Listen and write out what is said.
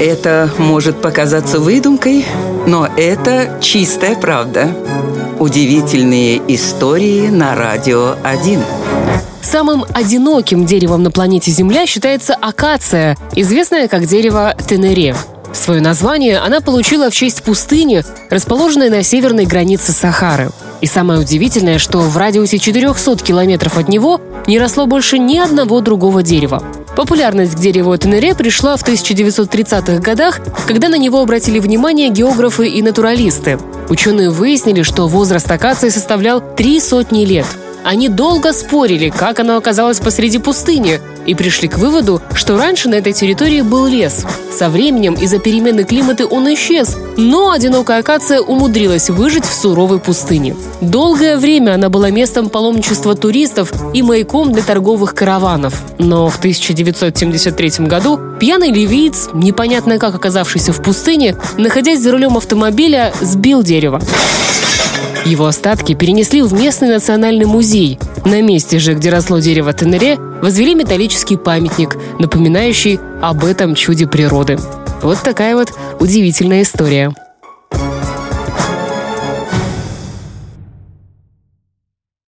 Это может показаться выдумкой, но это чистая правда. Удивительные истории на радио 1. Самым одиноким деревом на планете Земля считается акация, известная как дерево Тенере. Свое название она получила в честь пустыни, расположенной на северной границе Сахары. И самое удивительное, что в радиусе 400 километров от него не росло больше ни одного другого дерева. Популярность к дереву Тенере пришла в 1930-х годах, когда на него обратили внимание географы и натуралисты. Ученые выяснили, что возраст акации составлял три сотни лет – они долго спорили, как оно оказалось посреди пустыни, и пришли к выводу, что раньше на этой территории был лес. Со временем из-за перемены климата он исчез, но одинокая акация умудрилась выжить в суровой пустыне. Долгое время она была местом паломничества туристов и маяком для торговых караванов. Но в 1973 году пьяный ливиец, непонятно как оказавшийся в пустыне, находясь за рулем автомобиля, сбил дерево. Его остатки перенесли в местный национальный музей. На месте же, где росло дерево Тенере, возвели металлический памятник, напоминающий об этом чуде природы. Вот такая вот удивительная история.